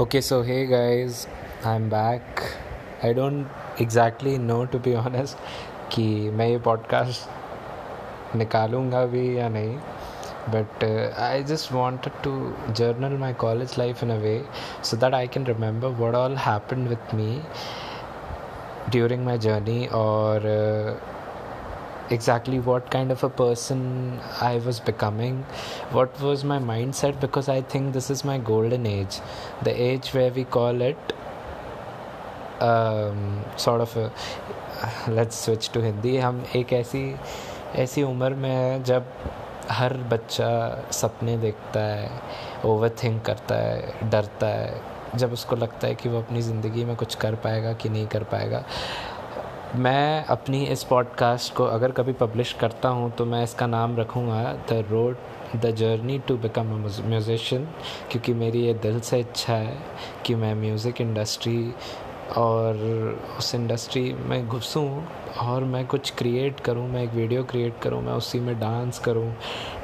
Okay so hey guys I am back I don't exactly know to be honest कि मैं ये podcast निकालूँगा भी या नहीं but I just wanted to journal my college life in a way so that I can remember what all happen with me during my journey और uh, exactly what kind of a person I was becoming, what was my mindset, because I think this is my golden age, the age where we call it um, sort of a let's switch to Hindi हम एक ऐसी ऐसी उम्र में है जब हर बच्चा सपने देखता है ओवर थिंक करता है डरता है जब उसको लगता है कि वो अपनी ज़िंदगी में कुछ कर पाएगा कि नहीं कर पाएगा मैं अपनी इस पॉडकास्ट को अगर कभी पब्लिश करता हूँ तो मैं इसका नाम रखूँगा the road the journey to become a musician क्योंकि मेरी ये दिल से इच्छा है कि मैं म्यूज़िक इंडस्ट्री और उस इंडस्ट्री में घुसूँ और मैं कुछ क्रिएट करूँ, मैं एक वीडियो क्रिएट करूँ, मैं उसी में डांस करूँ।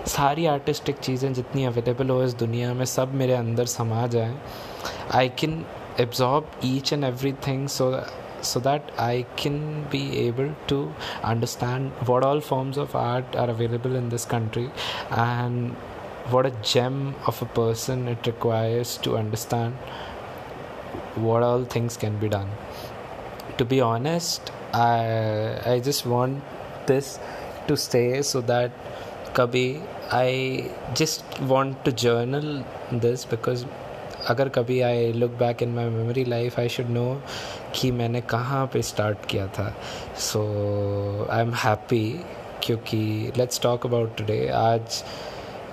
सारी आर्टिस्टिक चीज़ें जितनी अवेलेबल हो इस दुनिया में, सब मेरे अंदर समा जाएँ। I can absorb each and every thing so so that I can be able to understand what all forms of art are available in this country and what a gem of a person it requires to understand what all things can be done. To be honest, I I just want this to stay so that Kabhi I just want to journal this because अगर कभी I look back in my memory life I should know कि मैंने कहाँ पे start किया था। So I am happy क्योंकि let's talk about today आज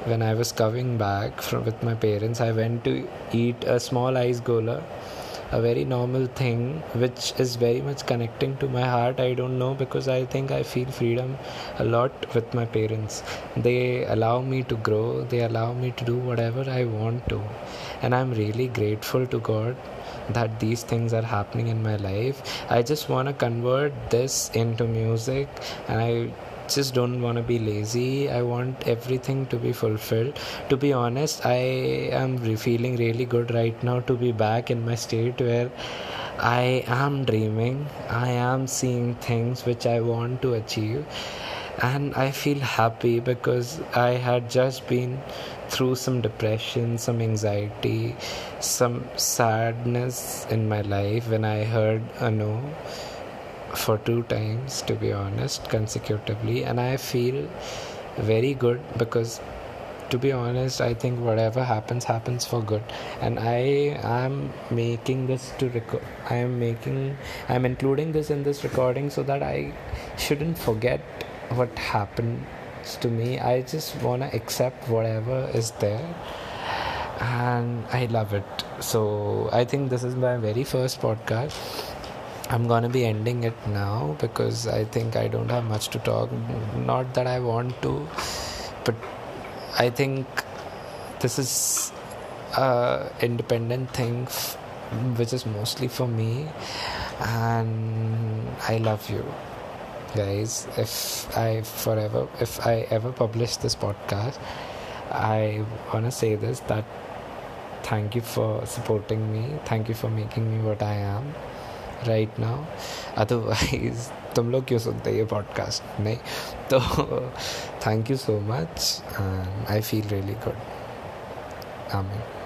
when I was coming back from with my parents I went to eat a small ice gola a very normal thing which is very much connecting to my heart. I don't know because i think i feel freedom a lot with my parents. They allow me to grow. They allow me to do whatever i want to. And i'm really grateful to god that these things are happening in my life. I just want to convert this into music and i just don't want to be lazy. I want everything to be fulfilled. To be honest, I am feeling really good right now to be back in my state where I am dreaming. I am seeing things which I want to achieve. And I feel happy because I had just been through some depression, some anxiety, some sadness in my life when I heard a no for two times to be honest consecutively and i feel very good because to be honest i think whatever happens happens for good. And i am making this to record i am making i'm including this in this recording so that i shouldn't forget what happened to me. I just want to accept whatever is there and i love it. So i think this is my very first podcast I'm gonna be ending it now because I think I don't have much to talk. Not that I want to, but I think this is a independent thing f- which is mostly for me, and I love you guys. If I forever, if I ever publish this podcast, I wanna say this that thank you for supporting me. Thank you for making me what I am right now otherwise तुम लोग क्यों सुनते ये podcast नहीं? तो thank you so much I feel really good आमीन